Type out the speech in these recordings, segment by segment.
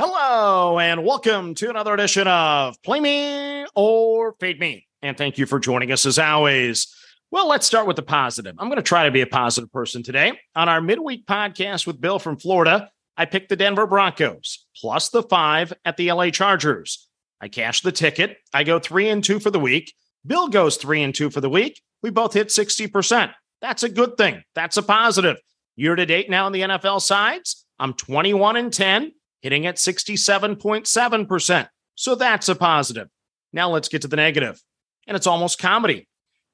Hello and welcome to another edition of Play Me or Fade Me. And thank you for joining us as always. Well, let's start with the positive. I'm going to try to be a positive person today. On our midweek podcast with Bill from Florida, I picked the Denver Broncos plus the five at the LA Chargers. I cashed the ticket. I go three and two for the week. Bill goes three and two for the week. We both hit 60%. That's a good thing. That's a positive. Year to date now on the NFL sides, I'm 21 and 10, hitting at 67.7%. So that's a positive. Now let's get to the negative. And it's almost comedy.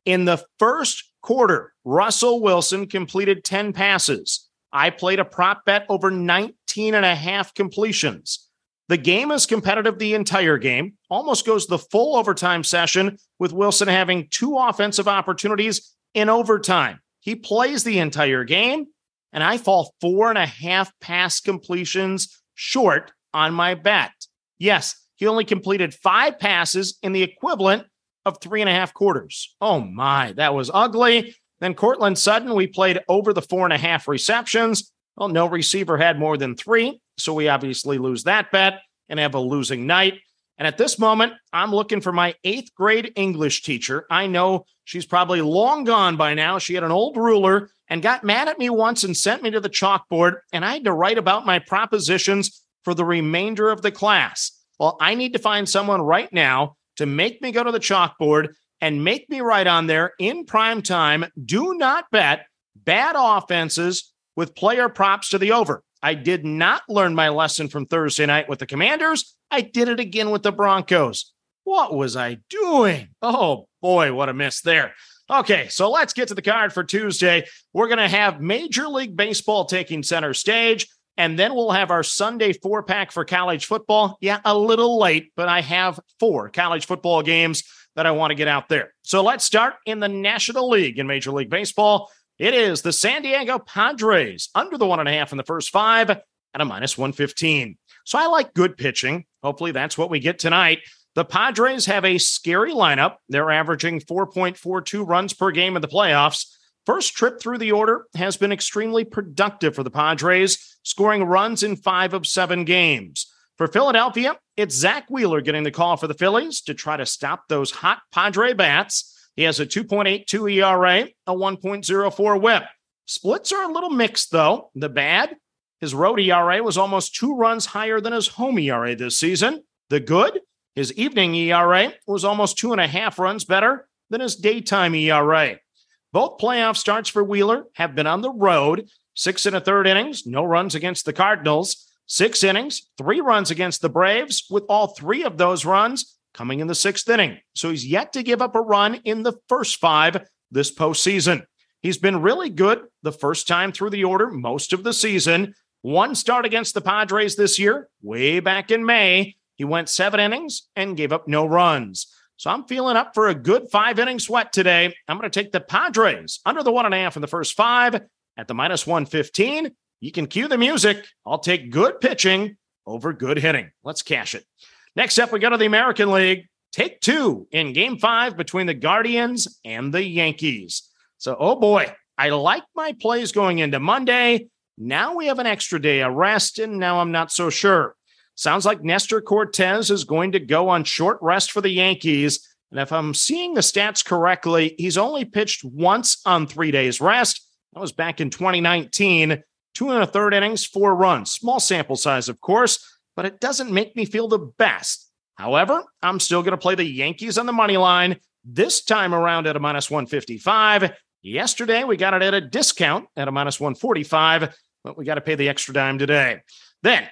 In the first quarter, Russell Wilson completed 10 passes. I played a prop bet over 19 and a half completions. The game is competitive the entire game, almost goes the full overtime session with Wilson having two offensive opportunities in overtime. He plays the entire game, and I fall four and a half pass completions short on my bet. Yes, he only completed five passes in the equivalent of three and a half quarters. Oh my, that was ugly. Then Courtland Sutton, we played over the four and a half receptions. Well, no receiver had more than three. So we obviously lose that bet and have a losing night. And at this moment, I'm looking for my eighth grade English teacher. I know she's probably long gone by now. She had an old ruler and got mad at me once and sent me to the chalkboard, and I had to write about my propositions for the remainder of the class. Well, I need to find someone right now to make me go to the chalkboard and make me write on there in prime time do not bet bad offenses with player props to the over. I did not learn my lesson from Thursday night with the Commanders. I did it again with the Broncos. What was I doing? Oh boy, what a miss there. Okay, so let's get to the card for Tuesday. We're going to have Major League Baseball taking center stage. And then we'll have our Sunday four pack for college football. Yeah, a little late, but I have four college football games that I want to get out there. So let's start in the National League in Major League Baseball. It is the San Diego Padres under the one and a half in the first five at a minus 115. So I like good pitching. Hopefully that's what we get tonight. The Padres have a scary lineup. They're averaging 4.42 runs per game in the playoffs. First trip through the order has been extremely productive for the Padres, scoring runs in five of seven games. For Philadelphia, it's Zack Wheeler getting the call for the Phillies to try to stop those hot Padre bats. He has a 2.82 ERA, a 1.04 whip. Splits are a little mixed, though. The bad, his road ERA was almost two runs higher than his home ERA this season. The good, his evening ERA was almost two and a half runs better than his daytime ERA. Both playoff starts for Wheeler have been on the road. Six and a third innings, no runs against the Cardinals. Six innings, three runs against the Braves, with all three of those runs coming in the sixth inning. So he's yet to give up a run in the first five this postseason. He's been really good the first time through the order most of the season. One start against the Padres this year, way back in May. He went seven innings and gave up no runs. So I'm feeling up for a good five inning sweat today. I'm going to take the Padres under the one and a half in the first five at the minus 115. You can cue the music. I'll take good pitching over good hitting. Let's cash it. Next up, we go to the American League. Take two in game five between the Guardians and the Yankees. So, oh boy, I like my plays going into Monday. Now we have an extra day of rest, and now I'm not so sure. Sounds like Nestor Cortes is going to go on short rest for the Yankees. And if I'm seeing the stats correctly, he's only pitched once on three days rest. That was back in 2019. Two and a third innings, four runs. Small sample size, of course, but it doesn't make me feel the best. However, I'm still going to play the Yankees on the money line, this time around at a minus 155. Yesterday, we got it at a discount at a minus 145, but we got to pay the extra dime today. Then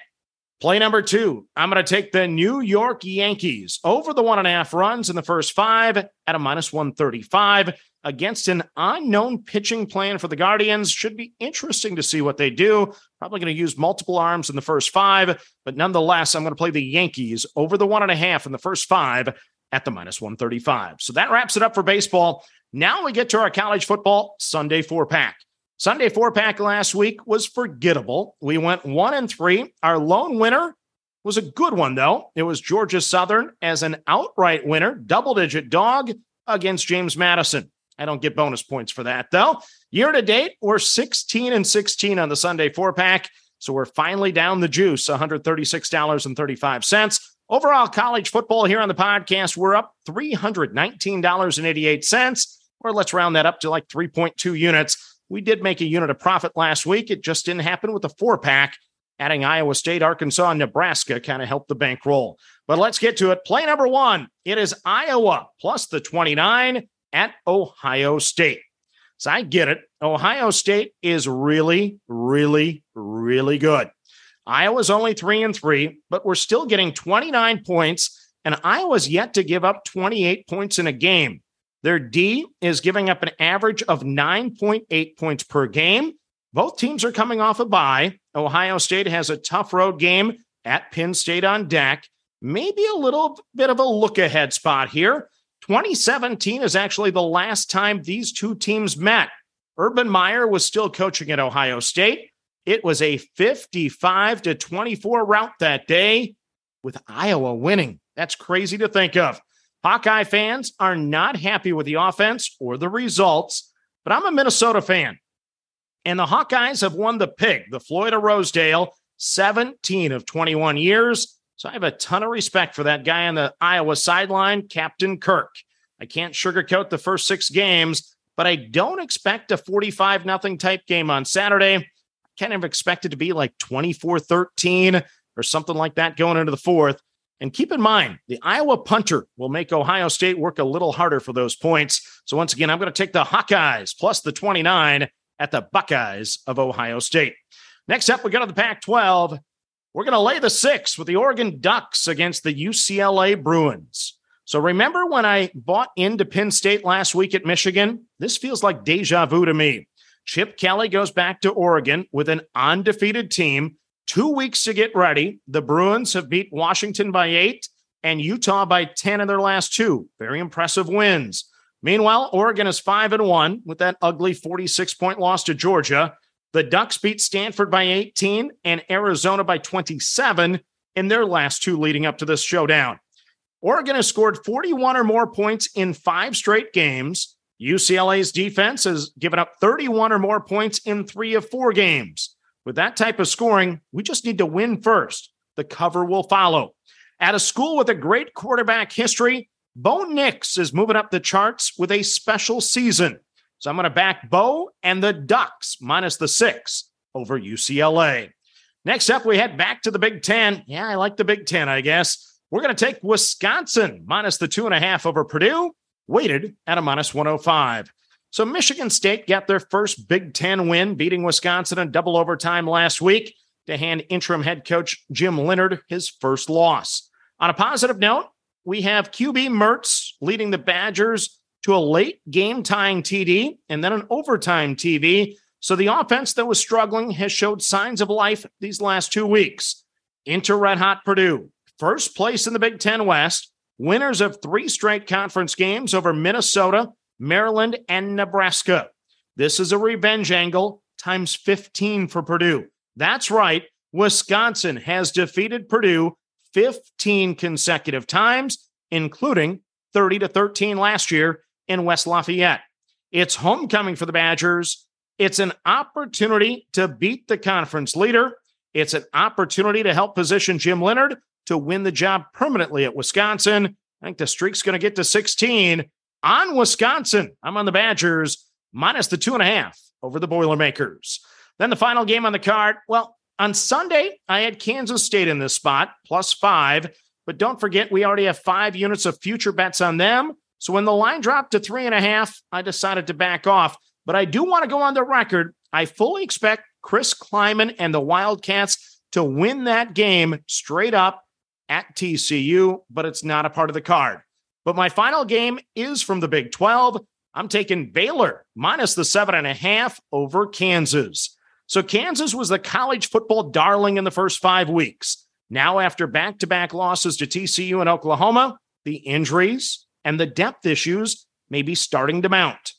Play number two, I'm going to take the New York Yankees over the one and a half runs in the first five at a minus 135. against an unknown pitching plan for the Guardians. Should be interesting to see what they do. Probably going to use multiple arms in the first five, but nonetheless, I'm going to play the Yankees over the one and a half in the first five at the minus 135. So that wraps it up for baseball. Now we get to our college football Sunday four pack. Sunday four pack last week was forgettable. We went one and three. Our lone winner was a good one, though. It was Georgia Southern as an outright winner, double digit dog against James Madison. I don't get bonus points for that, though. Year to date, we're 16 and 16 on the Sunday four pack. So we're finally down the juice, $136.35. Overall, college football here on the podcast, we're up $319.88, or let's round that up to like 3.2 units. We did make a unit of profit last week. It just didn't happen with the four pack. Adding Iowa State, Arkansas, and Nebraska kind of helped the bankroll. But let's get to it. Play number one. It is Iowa plus the 29 at Ohio State. So I get it. Ohio State is really, really, really good. Iowa's only three and three, but we're still getting 29 points, and Iowa's yet to give up 28 points in a game. Their D is giving up an average of 9.8 points per game. Both teams are coming off a bye. Ohio State has a tough road game at Penn State on deck. Maybe a little bit of a look ahead spot here. 2017 is actually the last time these two teams met. Urban Meyer was still coaching at Ohio State. It was a 55 to 24 rout that day with Iowa winning. That's crazy to think of. Hawkeye fans are not happy with the offense or the results, but I'm a Minnesota fan. And the Hawkeyes have won the pig, the Floyd Rosedale, 17 of 21 years. So I have a ton of respect for that guy on the Iowa sideline, Captain Kirk. I can't sugarcoat the first six games, but I don't expect a 45 nothing type game on Saturday I kind of expect it to be like 24 13 or something like that going into the fourth. And keep in mind, the Iowa punter will make Ohio State work a little harder for those points. So, once again, I'm going to take the Hawkeyes plus the 29 at the Buckeyes of Ohio State. Next up, we go to the Pac 12. We're going to lay the six with the Oregon Ducks against the UCLA Bruins. So, remember when I bought into Penn State last week at Michigan? This feels like deja vu to me. Chip Kelly goes back to Oregon with an undefeated team. Two weeks to get ready. The Bruins have beat Washington by eight and Utah by 10 in their last two. Very impressive wins. Meanwhile, Oregon is 5 and 1 with that ugly 46 point loss to Georgia. The Ducks beat Stanford by 18 and Arizona by 27 in their last two leading up to this showdown. Oregon has scored 41 or more points in five straight games. UCLA's defense has given up 31 or more points in three of four games. With that type of scoring, we just need to win first. The cover will follow. At a school with a great quarterback history, Bo Nix is moving up the charts with a special season. So I'm going to back Bo and the Ducks minus the six over UCLA. Next up, we head back to the Big Ten. Yeah, I like the Big Ten, I guess. We're going to take Wisconsin minus the two and a half over Purdue weighted at a minus 105. So Michigan State got their first Big Ten win, beating Wisconsin in double overtime last week to hand interim head coach Jim Leonhard his first loss. On a positive note, we have QB Mertz leading the Badgers to a late game tying TD and then an overtime TD. So the offense that was struggling has showed signs of life these last two weeks. Into Red Hot Purdue, first place in the Big Ten West, winners of three straight conference games over Minnesota, Maryland, and Nebraska. This is a revenge angle times 15 for Purdue. That's right. Wisconsin has defeated Purdue 15 consecutive times, including 30 to 13 last year in West Lafayette. It's homecoming for the Badgers. It's an opportunity to beat the conference leader. It's an opportunity to help position Jim Leonhard to win the job permanently at Wisconsin. I think the streak's going to get to 16 on Wisconsin. I'm on the Badgers minus the two and a half over the Boilermakers. Then the final game on the card. Well, on Sunday, I had Kansas State in this spot, plus five. But don't forget, we already have five units of future bets on them. So when the line dropped to three and a half, I decided to back off. But I do want to go on the record. I fully expect Chris Klieman and the Wildcats to win that game straight up at TCU, but it's not a part of the card. But my final game is from the Big 12. I'm taking Baylor minus the seven and a half over Kansas. So Kansas was the college football darling in the first five weeks. Now, after back to back losses to TCU and Oklahoma, the injuries and the depth issues may be starting to mount.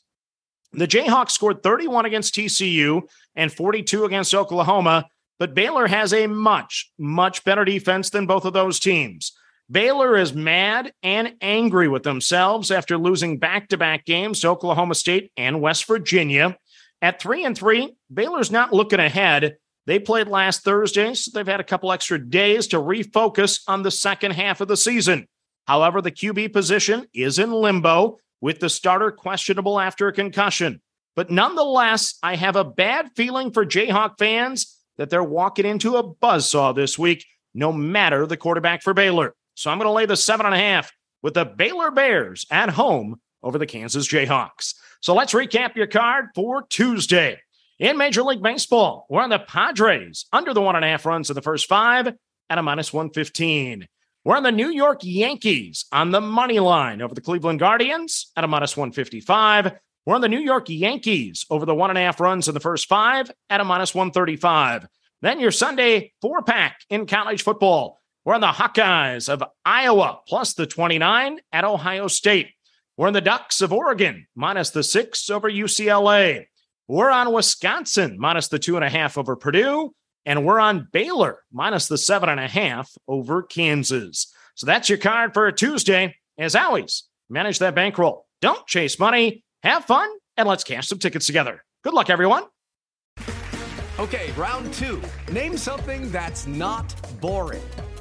The Jayhawks scored 31 against TCU and 42 against Oklahoma, but Baylor has a much, much better defense than both of those teams. Baylor is mad and angry with themselves after losing back to back games to Oklahoma State and West Virginia. At three and three, Baylor's not looking ahead. They played last Thursday, so they've had a couple extra days to refocus on the second half of the season. However, the QB position is in limbo with the starter questionable after a concussion. But nonetheless, I have a bad feeling for Jayhawk fans that they're walking into a buzzsaw this week, no matter the quarterback for Baylor. So I'm going to lay the seven and a half with the Baylor Bears at home over the Kansas Jayhawks. So let's recap your card for Tuesday. In Major League Baseball, we're on the Padres under the one and a half runs in the first five at a minus 115. We're on the New York Yankees on the money line over the Cleveland Guardians at a minus 155. We're on the New York Yankees over the one and a half runs in the first five at a minus 135. Then your Sunday four pack in college football. We're on the Hawkeyes of Iowa plus the 29 at Ohio State. We're on the Ducks of Oregon minus the six over UCLA. We're on Wisconsin minus the two and a half over Purdue. And we're on Baylor minus the seven and a half over Kansas. So that's your card for a Tuesday. As always, manage that bankroll. Don't chase money. Have fun and let's cash some tickets together. Good luck, everyone. Okay, round two. Name something that's not boring.